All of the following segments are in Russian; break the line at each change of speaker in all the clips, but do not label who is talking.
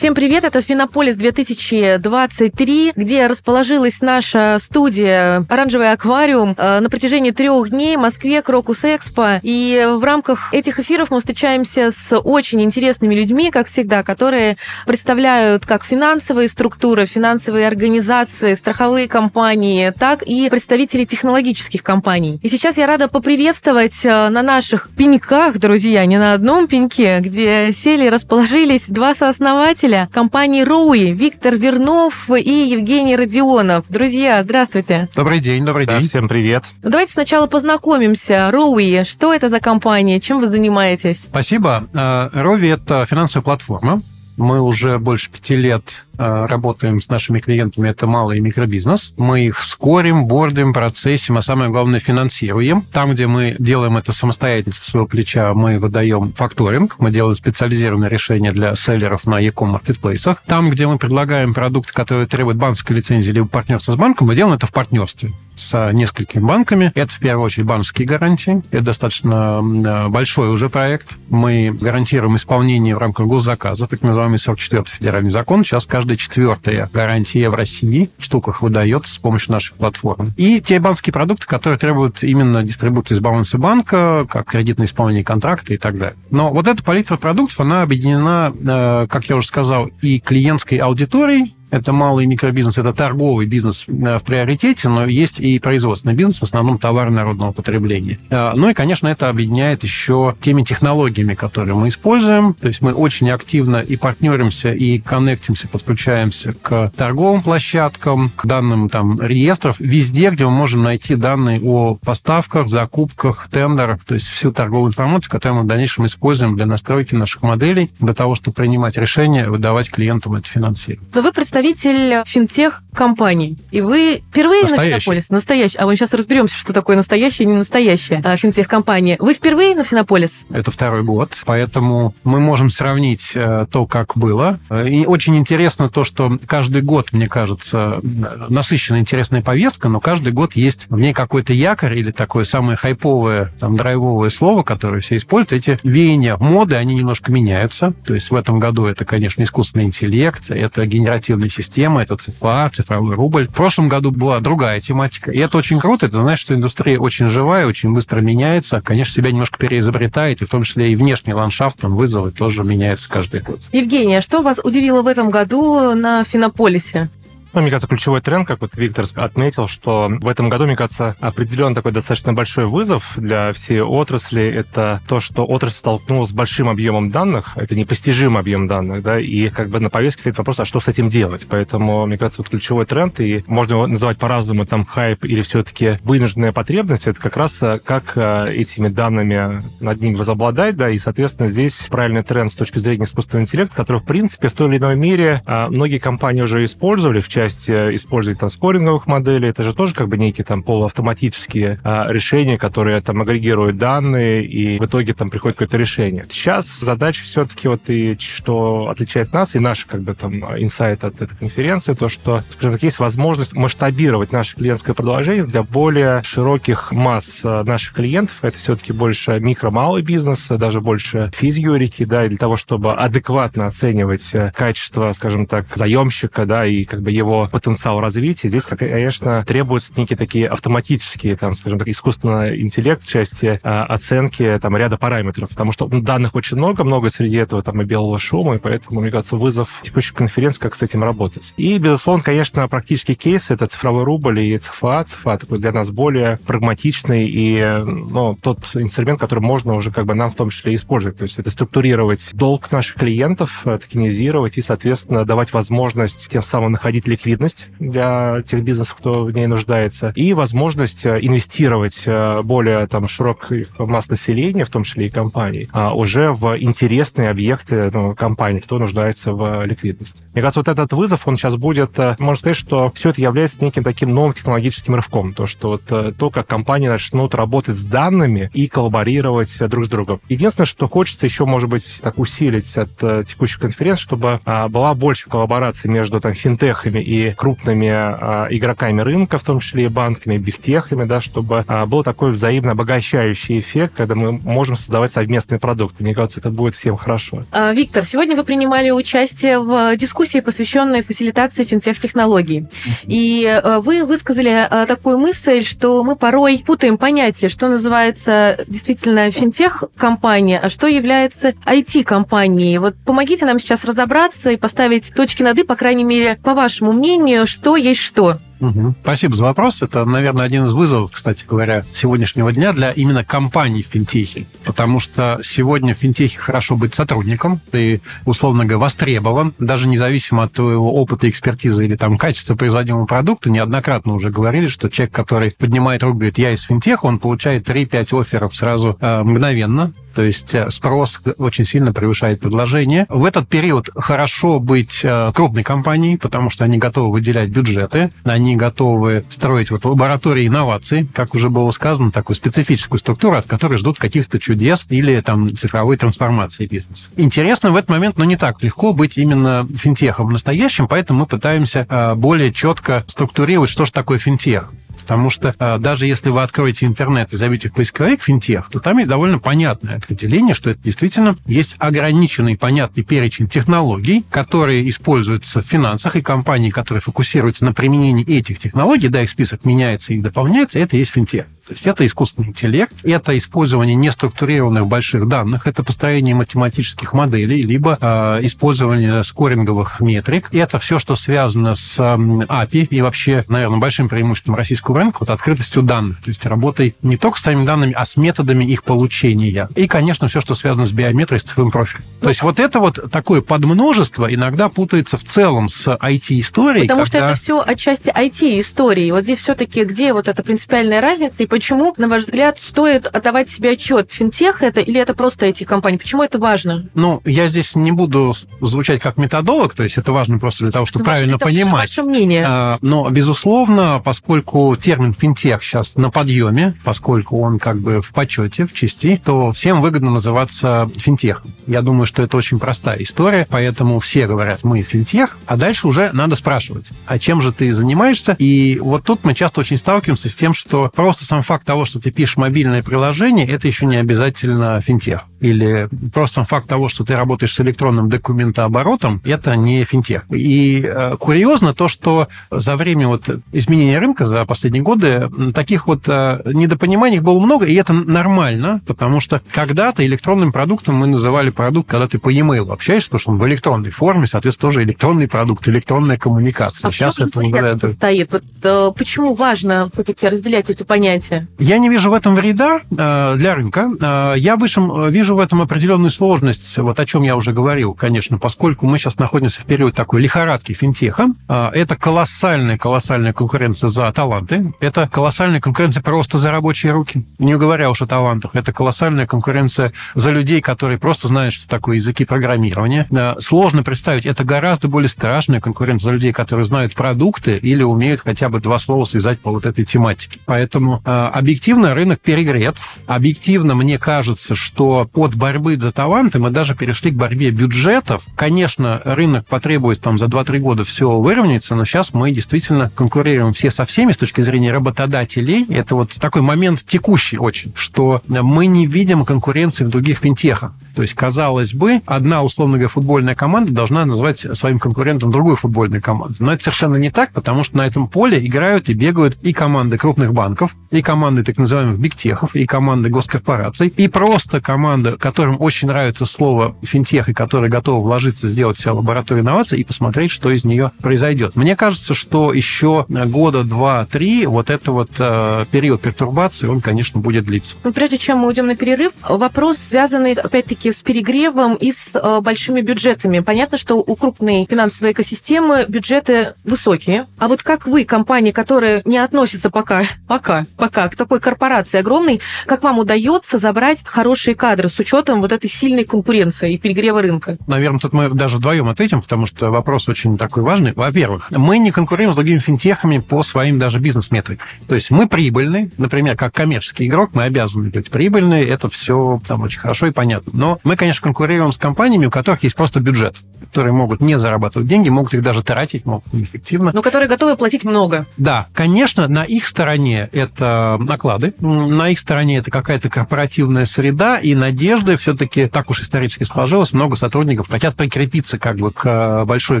Всем привет, это Финополис 2023, где расположилась наша студия «Оранжевый аквариум» э, на протяжении трех дней в Москве, Крокус Экспо. И в рамках этих эфиров мы встречаемся с очень интересными людьми, как всегда, которые представляют как финансовые структуры, финансовые организации, страховые компании, так и представители технологических компаний. И сейчас я рада поприветствовать э, на наших пеньках, друзья, не на одном пеньке, где сели и расположились два сооснователя руководителя компании Руи Виктор Вернов и Евгений Родионов. Друзья, здравствуйте.
Добрый день, добрый
да,
день.
Всем привет.
Ну, давайте сначала познакомимся. Руи, что это за компания, чем вы занимаетесь?
Спасибо. Рови – это финансовая платформа, мы уже больше пяти лет э, работаем с нашими клиентами, это малый микробизнес. Мы их скорим, бордим, процессим, а самое главное, финансируем. Там, где мы делаем это самостоятельно со своего плеча, мы выдаем факторинг, мы делаем специализированное решение для селлеров на e-com маркетплейсах. Там, где мы предлагаем продукты, которые требуют банковской лицензии либо партнерства с банком, мы делаем это в партнерстве с несколькими банками. Это, в первую очередь, банковские гарантии. Это достаточно э, большой уже проект. Мы гарантируем исполнение в рамках госзаказа, так называемый 44-й федеральный закон. Сейчас каждая четвертая гарантия в России в штуках выдается с помощью нашей платформы. И те банковские продукты, которые требуют именно дистрибуции из баланса банка, как кредитное исполнение контракта и так далее. Но вот эта палитра продуктов, она объединена, э, как я уже сказал, и клиентской аудиторией, это малый микробизнес, это торговый бизнес э, в приоритете, но есть и производственный бизнес, в основном товары народного потребления. Э, ну и, конечно, это объединяет еще теми технологиями, которые мы используем. То есть мы очень активно и партнеримся, и коннектимся, подключаемся к торговым площадкам, к данным там реестров, везде, где мы можем найти данные о поставках, закупках, тендерах, то есть всю торговую информацию, которую мы в дальнейшем используем для настройки наших моделей, для того, чтобы принимать решения, выдавать клиентам это финансирование.
Но вы представляете представитель финтех-компаний. И вы впервые
настоящий.
на Финополис? Настоящий. А мы сейчас разберемся, что такое настоящая и не настоящая а, финтех-компания. Вы впервые на Финополис?
Это второй год, поэтому мы можем сравнить э, то, как было. И очень интересно то, что каждый год, мне кажется, насыщенная интересная повестка, но каждый год есть в ней какой-то якорь или такое самое хайповое, там, драйвовое слово, которое все используют. Эти веяния моды, они немножко меняются. То есть в этом году это, конечно, искусственный интеллект, это генеративный система, это ЦФА, цифровой рубль. В прошлом году была другая тематика. И это очень круто. Это значит, что индустрия очень живая, очень быстро меняется. Конечно, себя немножко переизобретает, и в том числе и внешний ландшафт, там, вызовы тоже меняются каждый год.
Евгения, а что вас удивило в этом году на Финополисе?
Ну, мне кажется, ключевой тренд, как вот Виктор отметил, что в этом году, мне кажется, определен такой достаточно большой вызов для всей отрасли. Это то, что отрасль столкнулась с большим объемом данных. Это непостижимый объем данных, да, и как бы на повестке стоит вопрос, а что с этим делать? Поэтому, мне кажется, вот ключевой тренд, и можно его называть по-разному, там, хайп или все-таки вынужденная потребность, это как раз э, как э, этими данными над ними возобладать, да, и, соответственно, здесь правильный тренд с точки зрения искусственного интеллекта, который, в принципе, в той или иной мере э, многие компании уже использовали, в частности, части использовать там скоринговых моделей, это же тоже как бы некие там полуавтоматические а, решения, которые там агрегируют данные, и в итоге там приходит какое-то решение. Сейчас задача все-таки вот и что отличает нас, и наш как бы там инсайт от этой конференции, то, что, скажем так, есть возможность масштабировать наше клиентское предложение для более широких масс а, наших клиентов. Это все-таки больше микро-малый бизнес, даже больше физюрики, да, и для того, чтобы адекватно оценивать э, качество, скажем так, заемщика, да, и как бы его его потенциал развития, здесь, конечно, требуются некие такие автоматические, там, скажем так, искусственный интеллект в части а, оценки там ряда параметров, потому что ну, данных очень много, много среди этого там и белого шума, и поэтому, мне кажется, вызов текущей конференции, как с этим работать. И, безусловно, конечно, практический кейс — это цифровой рубль и ЦФА. ЦФА такой для нас более прагматичный и ну, тот инструмент, который можно уже как бы нам в том числе использовать. То есть это структурировать долг наших клиентов, э, токенизировать и, соответственно, давать возможность тем самым находить ликвидность для тех бизнесов, кто в ней нуждается, и возможность э, инвестировать э, более там широкий масс населения, в том числе и компаний, а уже в интересные объекты ну, компаний, кто нуждается в ликвидности. Мне кажется, вот этот вызов, он сейчас будет, э, можно сказать, что все это является неким таким новым технологическим рывком, то, что вот то, как компании начнут работать с данными и коллаборировать друг с другом. Единственное, что хочется еще, может быть, так усилить от текущей конференции, чтобы а, была больше коллаборации между там финтехами и крупными а, игроками рынка, в том числе и банками, бигтехами, да, чтобы а, был такой взаимно обогащающий эффект, когда мы можем создавать совместные продукты. Мне кажется, это будет всем хорошо.
А, Виктор, сегодня вы принимали участие в дискуссии, посвященной фасилитации финтех-технологий. И вы высказали такую мысль, что мы порой путаем понятие, что называется действительно финтех-компания, а что является IT-компанией. Вот помогите нам сейчас разобраться и поставить точки над «и», по крайней мере, по вашему мнению, что есть что.
Угу. Спасибо за вопрос. Это, наверное, один из вызовов, кстати говоря, сегодняшнего дня для именно компаний в финтехе. Потому что сегодня в финтехе хорошо быть сотрудником. Ты, условно говоря, востребован. Даже независимо от твоего опыта, экспертизы или там качества производимого продукта, неоднократно уже говорили, что человек, который поднимает руку, говорит, я из финтеха, он получает 3-5 офферов сразу э, мгновенно. То есть э, спрос очень сильно превышает предложение. В этот период хорошо быть э, крупной компанией, потому что они готовы выделять бюджеты, они они готовы строить вот лаборатории инноваций, как уже было сказано, такую специфическую структуру, от которой ждут каких-то чудес или там цифровой трансформации бизнеса. Интересно в этот момент, но не так легко быть именно финтехом настоящим, поэтому мы пытаемся а, более четко структурировать, что же такое финтех. Потому что а, даже если вы откроете интернет и зовете в поисковик финтех, то там есть довольно понятное определение, что это действительно есть ограниченный, понятный перечень технологий, которые используются в финансах, и компании, которые фокусируются на применении этих технологий, да, их список меняется и дополняется, это есть финтех. То есть это искусственный интеллект, это использование неструктурированных больших данных, это построение математических моделей, либо э, использование скоринговых метрик. Это все, что связано с э, API и вообще, наверное, большим преимуществом российского рынка, вот открытостью данных. То есть работой не только с самими данными, а с методами их получения. И, конечно, все, что связано с биометрией, с цифровым профилем. То есть вот это вот такое подмножество иногда путается в целом с IT-историей.
Потому когда... что это все отчасти IT-истории. Вот здесь все-таки где вот эта принципиальная разница и почему, на ваш взгляд, стоит отдавать себе отчет, финтех это или это просто эти компании? Почему это важно?
Ну, я здесь не буду звучать как методолог, то есть это важно просто для того, чтобы это правильно ваше, понимать.
ваше мнение. А,
но, безусловно, поскольку термин финтех сейчас на подъеме, поскольку он как бы в почете, в части, то всем выгодно называться финтехом. Я думаю, что это очень простая история, поэтому все говорят, мы финтех, а дальше уже надо спрашивать, а чем же ты занимаешься? И вот тут мы часто очень сталкиваемся с тем, что просто сам факт того, что ты пишешь мобильное приложение, это еще не обязательно финтех. Или просто сам факт того, что ты работаешь с электронным документооборотом, это не финтех. И э, курьезно то, что за время вот изменения рынка за последние годы таких вот э, недопониманий было много, и это нормально, потому что когда-то электронным продуктом мы называли продукт, когда ты по e-mail общаешься, потому что он в электронной форме, соответственно, тоже электронный продукт, электронная коммуникация.
А Сейчас это стоит. Вот, э, почему важно все-таки разделять эти понятия?
Я не вижу в этом вреда э, для рынка. Э, я вышем, э, вижу в этом определенную сложность, вот о чем я уже говорил, конечно, поскольку мы сейчас находимся в период такой лихорадки финтеха. Это колоссальная, колоссальная конкуренция за таланты. Это колоссальная конкуренция просто за рабочие руки. Не говоря уж о талантах. Это колоссальная конкуренция за людей, которые просто знают, что такое языки программирования. Сложно представить. Это гораздо более страшная конкуренция за людей, которые знают продукты или умеют хотя бы два слова связать по вот этой тематике. Поэтому объективно рынок перегрет. Объективно мне кажется, что от борьбы за таланты мы даже перешли к борьбе бюджетов. Конечно, рынок потребует там за 2-3 года все выровняется, но сейчас мы действительно конкурируем все со всеми с точки зрения работодателей. Это вот такой момент текущий очень, что мы не видим конкуренции в других финтехах. То есть, казалось бы, одна, условно говоря, футбольная команда должна называть своим конкурентом другую футбольную команду. Но это совершенно не так, потому что на этом поле играют и бегают и команды крупных банков, и команды так называемых бигтехов, и команды госкорпораций, и просто команда, которым очень нравится слово финтех, и которые готовы вложиться, сделать себе лабораторию инноваций и посмотреть, что из нее произойдет. Мне кажется, что еще года два-три вот это вот э, период пертурбации, он, конечно, будет длиться.
Но прежде чем мы уйдем на перерыв, вопрос, связанный, опять-таки, с перегревом и с э, большими бюджетами. Понятно, что у крупной финансовой экосистемы бюджеты высокие. А вот как вы, компания, которая не относится пока, пока, пока к такой корпорации огромной, как вам удается забрать хорошие кадры с учетом вот этой сильной конкуренции и перегрева рынка?
Наверное, тут мы даже вдвоем ответим, потому что вопрос очень такой важный. Во-первых, мы не конкурируем с другими финтехами по своим даже бизнес-метрикам. То есть мы прибыльны, например, как коммерческий игрок, мы обязаны быть прибыльны, это все там очень хорошо и понятно. Но Но мы, конечно, конкурируем с компаниями, у которых есть просто бюджет, которые могут не зарабатывать деньги, могут их даже тратить, могут неэффективно.
Но которые готовы платить много.
Да, конечно, на их стороне это наклады, на их стороне это какая-то корпоративная среда и надежды. Все-таки так уж исторически сложилось, много сотрудников хотят прикрепиться как бы к большой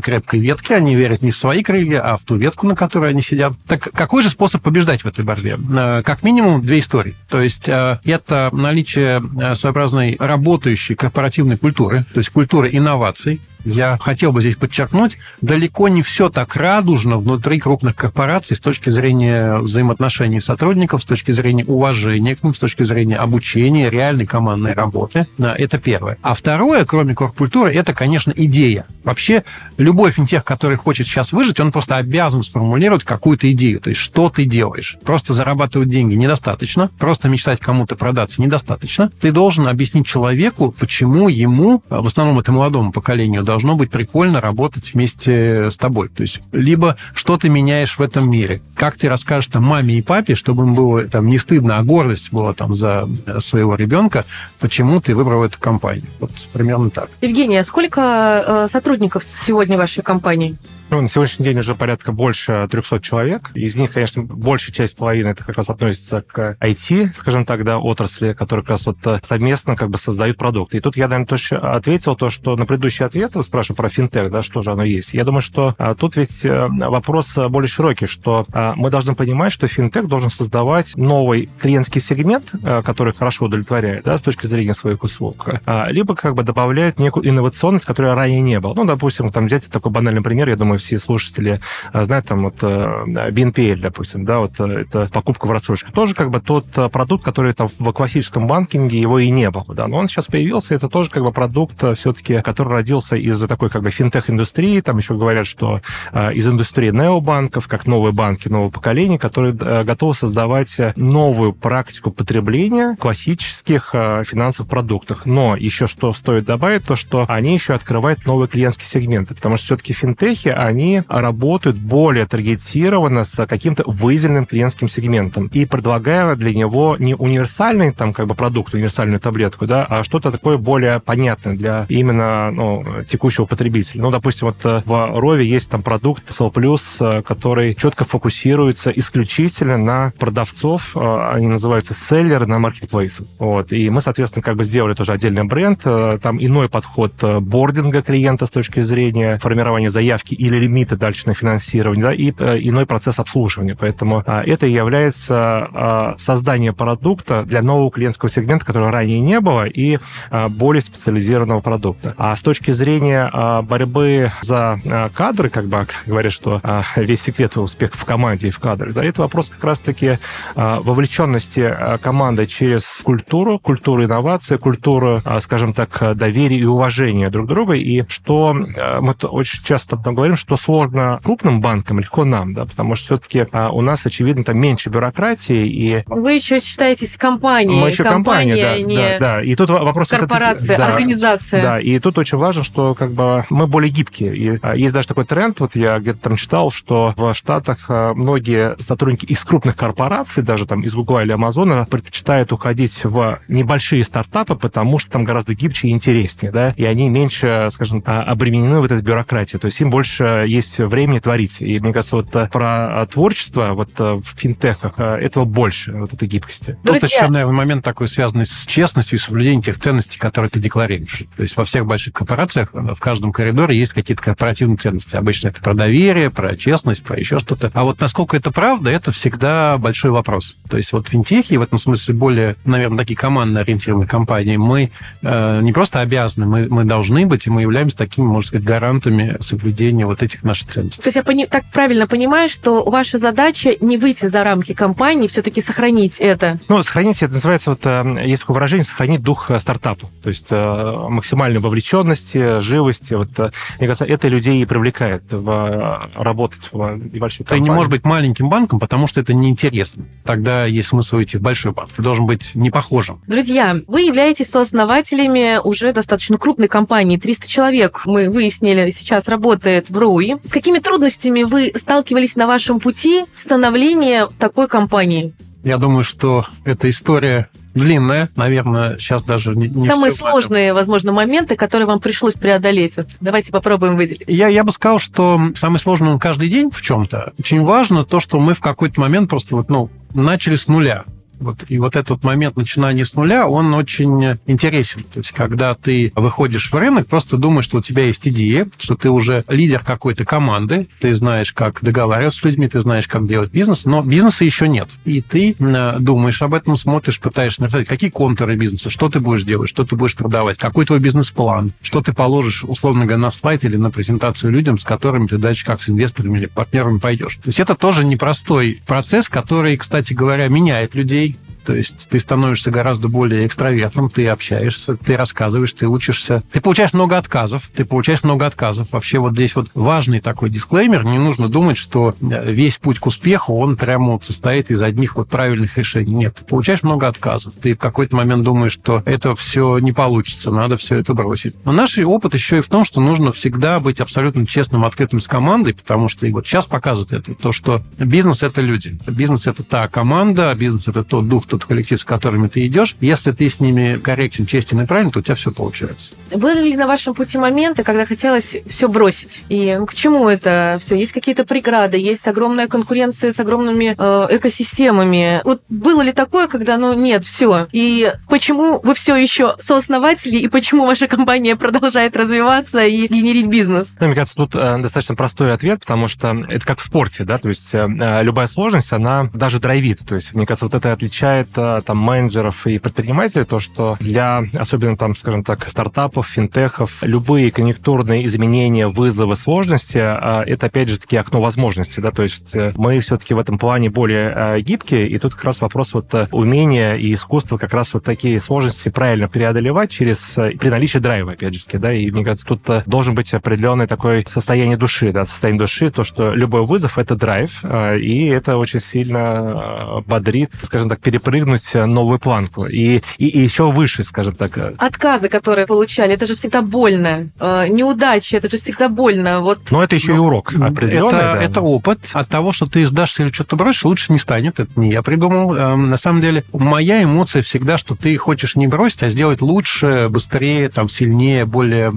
крепкой ветке. Они верят не в свои крылья, а в ту ветку, на которой они сидят. Так какой же способ побеждать в этой борьбе? Э, как минимум две истории. То есть э, это наличие э, своеобразной работающей корпоративной культуры, то есть культуры инноваций, я хотел бы здесь подчеркнуть, далеко не все так радужно внутри крупных корпораций с точки зрения взаимоотношений сотрудников, с точки зрения уважения к ним, с точки зрения обучения, реальной командной работы. Это первое. А второе, кроме корпкультуры, это, конечно, идея. Вообще, любой финтех, который хочет сейчас выжить, он просто обязан сформулировать какую-то идею. То есть, что ты делаешь? Просто зарабатывать деньги недостаточно, просто мечтать кому-то продаться недостаточно. Ты должен объяснить человеку, почему ему, в основном это молодому поколению, должно быть прикольно работать вместе с тобой. То есть либо что ты меняешь в этом мире, как ты расскажешь там маме и папе, чтобы им было там не стыдно, а гордость была там за своего ребенка, почему ты выбрал эту компанию. Вот примерно так.
Евгения, сколько э, сотрудников сегодня в вашей компании?
Ну, на сегодняшний день уже порядка больше 300 человек. Из них, конечно, большая часть половины это как раз относится к IT, скажем так, да, отрасли, которые как раз вот э, совместно как бы создают продукты. И тут я, наверное, точно ответил то, что на предыдущий ответ вы спрашивали про финтех, да, что же оно есть. Я думаю, что а, тут ведь а, вопрос более широкий, что а, мы должны понимать, что финтех должен создавать новый клиентский сегмент, который хорошо удовлетворяет, да, с точки зрения своих услуг, а, либо как бы добавляет некую инновационность, которая ранее не было. Ну, допустим, там взять такой банальный пример, я думаю, все слушатели а, знают, там вот BNPL, э, допустим, да, вот э, это покупка в рассрочку. Тоже как бы тот э, продукт, который там в классическом банкинге его и не было, да, но он сейчас появился, это тоже как бы продукт все-таки, который родился из такой как бы финтех-индустрии, там еще говорят, что из индустрии необанков, как новые банки нового поколения, которые готовы создавать новую практику потребления классических финансовых продуктов. Но еще что стоит добавить, то что они еще открывают новые клиентские сегменты, потому что все-таки финтехи, они работают более таргетированно с каким-то выделенным клиентским сегментом и предлагая для него не универсальный там как бы продукт, универсальную таблетку, да, а что-то такое более понятное для именно ну, текущего потребителя. Ну, допустим, вот э, в Рове есть там продукт SL+, э, который четко фокусируется исключительно на продавцов, э, они называются селлеры на маркетплейсах. Вот. И мы, соответственно, как бы сделали тоже отдельный бренд, там иной подход бординга клиента с точки зрения формирования заявки или лимиты дальше на финансирование, да, и э, иной процесс обслуживания. Поэтому а, это является а, создание продукта для нового клиентского сегмента, которого ранее не было, и а, более специализированного продукта. А с точки зрения борьбы за кадры, как бы говорят, что весь секрет успеха в команде и в кадрах, да, это вопрос как раз-таки вовлеченности команды через культуру, культуру инновации, культуру, скажем так, доверия и уважения друг к другу, и что мы очень часто говорим, что сложно крупным банкам, легко нам, да, потому что все-таки а, у нас, очевидно, там меньше бюрократии. И...
Вы еще считаетесь компанией.
Мы еще компания, компания да,
не
да, да. И тут вопрос...
Корпорация,
это,
да, организация.
Да, и тут очень важно, что как бы мы более гибкие. И а, есть даже такой тренд, вот я где-то там читал, что в Штатах а, многие сотрудники из крупных корпораций, даже там из Google или Амазона, предпочитают уходить в небольшие стартапы, потому что там гораздо гибче и интереснее, да, и они меньше, скажем, обременены вот этой бюрократией. То есть им больше есть времени творить. И мне кажется, вот э, про творчество вот э, в финтехах э, этого больше, вот этой гибкости.
Друзья... Тут еще, наверное, момент такой связанный с честностью и соблюдением тех ценностей, которые ты декларируешь. То есть во всех больших корпорациях в каждом коридоре есть какие-то корпоративные ценности. Обычно это про доверие, про честность, про еще что-то. А вот насколько это правда, это всегда большой вопрос. То есть вот финтехи, в этом смысле более, наверное, такие командно ориентированные компании, мы э, не просто обязаны, мы, мы должны быть, и мы являемся такими, можно сказать, гарантами соблюдения вот этих наших ценностей.
То есть я пони- так правильно понимаю, что ваша задача не выйти за рамки компании, все-таки сохранить это?
Ну, сохранить, это называется, вот э, есть такое выражение, сохранить дух э, стартапа. То есть э, максимальной вовлеченности, живости. Вот, мне кажется, это людей и привлекает в, работать в небольшой компании.
Ты не можешь быть маленьким банком, потому что это неинтересно. Тогда есть смысл идти в большой банк. Ты должен быть не похожим.
Друзья, вы являетесь сооснователями уже достаточно крупной компании. 300 человек, мы выяснили, сейчас работает в РУИ. С какими трудностями вы сталкивались на вашем пути становления такой компании?
Я думаю, что эта история длинная, наверное, сейчас даже не, не
Самые сложные, возможно, моменты, которые вам пришлось преодолеть. Вот давайте попробуем выделить.
Я, я бы сказал, что самое сложное он каждый день в чем-то. Очень важно то, что мы в какой-то момент просто вот, ну, начали с нуля. Вот, и вот этот момент начинания с нуля, он очень интересен. То есть, когда ты выходишь в рынок, просто думаешь, что у тебя есть идея, что ты уже лидер какой-то команды, ты знаешь, как договариваться с людьми, ты знаешь, как делать бизнес, но бизнеса еще нет. И ты э, думаешь об этом, смотришь, пытаешься написать, какие контуры бизнеса, что ты будешь делать, что ты будешь продавать, какой твой бизнес-план, что ты положишь, условно говоря, на слайд или на презентацию людям, с которыми ты дальше как с инвесторами или партнерами пойдешь. То есть это тоже непростой процесс, который, кстати говоря, меняет людей, то есть ты становишься гораздо более экстравертом, ты общаешься, ты рассказываешь, ты учишься. Ты получаешь много отказов, ты получаешь много отказов. Вообще вот здесь вот важный такой дисклеймер. Не нужно думать, что э, весь путь к успеху, он прямо вот состоит из одних вот правильных решений. Нет, ты получаешь много отказов. Ты в какой-то момент думаешь, что это все не получится, надо все это бросить. Но наш опыт еще и в том, что нужно всегда быть абсолютно честным, открытым с командой, потому что и вот сейчас показывает это, то, что бизнес – это люди. Бизнес – это та команда, бизнес – это тот дух, тот коллектив, с которыми ты идешь. Если ты с ними корректен, честен и правильно, то у тебя все получается.
Были ли на вашем пути моменты, когда хотелось все бросить? И ну, к чему это все? Есть какие-то преграды, есть огромная конкуренция с огромными э, экосистемами. Вот было ли такое, когда, ну, нет, все. И почему вы все еще сооснователи, и почему ваша компания продолжает развиваться и генерить бизнес?
Ну, мне кажется, тут э, достаточно простой ответ, потому что это как в спорте, да, то есть э, э, любая сложность, она даже драйвит. То есть, мне кажется, вот это отличает э, там менеджеров и предпринимателей, то, что для, особенно там, скажем так, стартапов, финтехов, любые конъюнктурные изменения, вызовы, сложности, э, это, опять же, таки окно возможностей, да, то есть э, мы все-таки в этом плане более гибкие, и тут как раз вопрос вот умения и искусства как раз вот такие сложности правильно преодолевать через, при наличии драйва, опять же таки, да, и мне кажется, тут должен быть определенное такое состояние души, да, состояние души, то, что любой вызов — это драйв, и это очень сильно бодрит, скажем так, перепрыгнуть э, новую планку, и, и, и еще выше, скажем так. э.
Отказы, которые получали, это же всегда больно. Э, неудачи, это же всегда больно. Вот
Но это еще и урок определенный.
Это,
да.
это опыт. От того, что ты сдашься или что-то бросишь, лучше не станет. Это не я придумал. Эм, На самом деле, моя эмоция всегда, что ты хочешь не бросить, а сделать лучше, быстрее, там, сильнее, более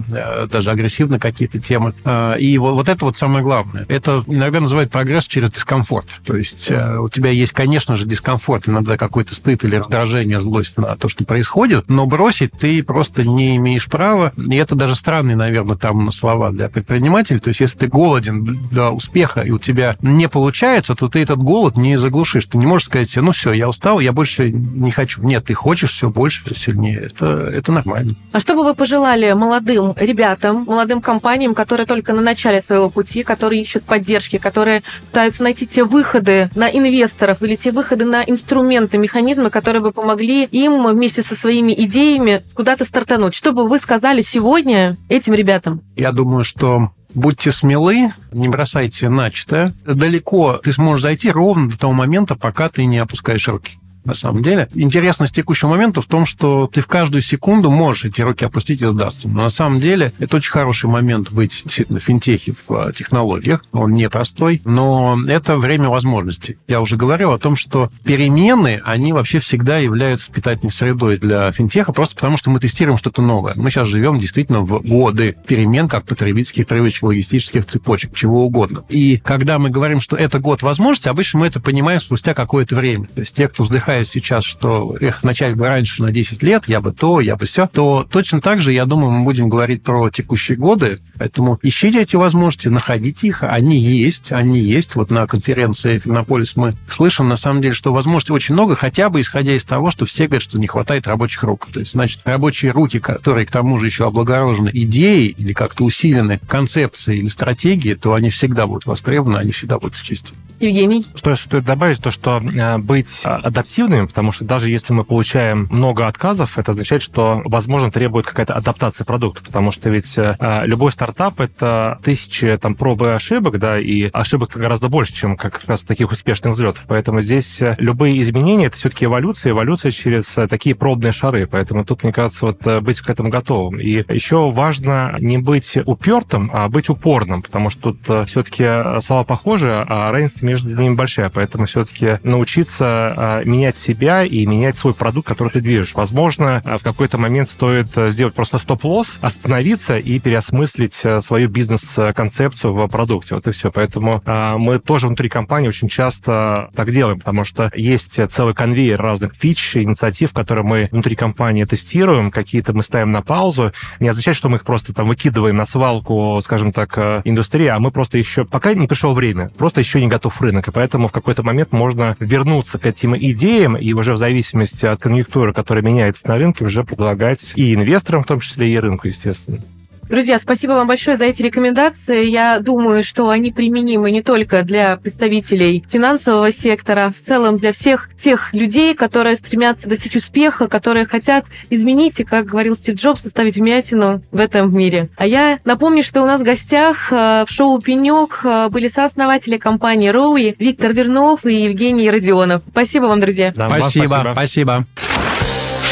даже агрессивно какие-то темы. И вот вот это вот самое главное. Это иногда называют прогресс через дискомфорт. То есть у тебя есть, конечно же, дискомфорт, иногда какой-то стыд или раздражение, злость на то, что происходит, но бросить ты просто не имеешь права. И это даже странные, наверное, там слова для предпринимателей. То есть если ты голоден до успеха, и у тебя не получается, то ты этот голод не заглушишь. Ты не можешь сказать себе, ну все, я устал, я больше не хочу. Нет, ты хочешь все больше, все сильнее. Это, это нормально.
А что бы вы пожелали молодым ребятам, молодым компаниям, которые только на начале своего пути, которые ищут поддержки, которые пытаются найти те выходы на инвесторов или те выходы на инструменты, механизмы, которые бы помогли им вместе со своими идеями куда-то стартануть? Что бы вы сказали сегодня этим ребятам?
Я думаю, что будьте смелы, не бросайте начатое. Далеко ты сможешь зайти ровно до того момента, пока ты не опускаешь руки. На самом деле. Интересность текущего момента в том, что ты в каждую секунду можешь эти руки опустить и сдастся. Но на самом деле это очень хороший момент быть действительно в финтехе, в э, технологиях. Он непростой, но это время возможностей. Я уже говорил о том, что перемены, они вообще всегда являются питательной средой для финтеха, просто потому что мы тестируем что-то новое. Мы сейчас живем действительно в годы перемен, как потребительских привычек, логистических цепочек, чего угодно. И когда мы говорим, что это год возможностей, обычно мы это понимаем спустя какое-то время. То есть те, кто вздыхает сейчас, что эх, начать бы раньше на 10 лет, я бы то, я бы все, то точно так же, я думаю, мы будем говорить про текущие годы. Поэтому ищите эти возможности, находите их. Они есть, они есть. Вот на конференции Финополис мы слышим, на самом деле, что возможностей очень много, хотя бы исходя из того, что все говорят, что не хватает рабочих рук. То есть, значит, рабочие руки, которые к тому же еще облагорожены идеей или как-то усилены концепцией или стратегией, то они всегда будут востребованы, они всегда будут в чести.
Евгений?
Что стоит добавить, то что э, быть а, адаптивными, потому что даже если мы получаем много отказов, это означает, что, возможно, требует какая-то адаптация продукта, потому что ведь э, любой стартап — это тысячи там проб и ошибок, да, и ошибок гораздо больше, чем как раз таких успешных взлетов. Поэтому здесь э, любые изменения — это все-таки эволюция, эволюция через э, такие пробные шары. Поэтому тут, мне кажется, вот быть к этому готовым. И еще важно не быть упертым, а быть упорным, потому что тут все-таки слова похожи, а разница между ними большая. Поэтому все-таки научиться а, менять себя и менять свой продукт, который ты движешь. Возможно, а, в какой-то момент стоит сделать просто стоп-лосс, остановиться и переосмыслить свою бизнес-концепцию в продукте. Вот и все. Поэтому мы тоже внутри компании очень часто так делаем, потому что есть целый конвейер разных фич, инициатив, которые мы внутри компании тестируем, какие-то мы ставим на паузу. Не означает, что мы их просто там выкидываем на свалку, скажем так, индустрии, а мы просто еще пока не пришло время, просто еще не готов рынок, и поэтому в какой-то момент можно вернуться к этим идеям и уже в зависимости от конъюнктуры, которая меняется на рынке, уже предлагать и инвесторам, в том числе и рынку, естественно.
Друзья, спасибо вам большое за эти рекомендации. Я думаю, что они применимы не только для представителей финансового сектора, а в целом для всех тех людей, которые стремятся достичь успеха, которые хотят изменить и, как говорил Стив Джобс, оставить вмятину в этом мире. А я напомню, что у нас в гостях э, в шоу «Пенек» э, были сооснователи компании «Роуи» Виктор Вернов и Евгений Родионов. Спасибо вам, друзья.
Да, спасибо, спасибо. спасибо.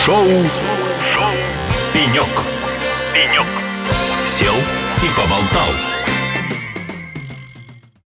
Шоу, шоу «Пенек». «Пенек» сел и поболтал.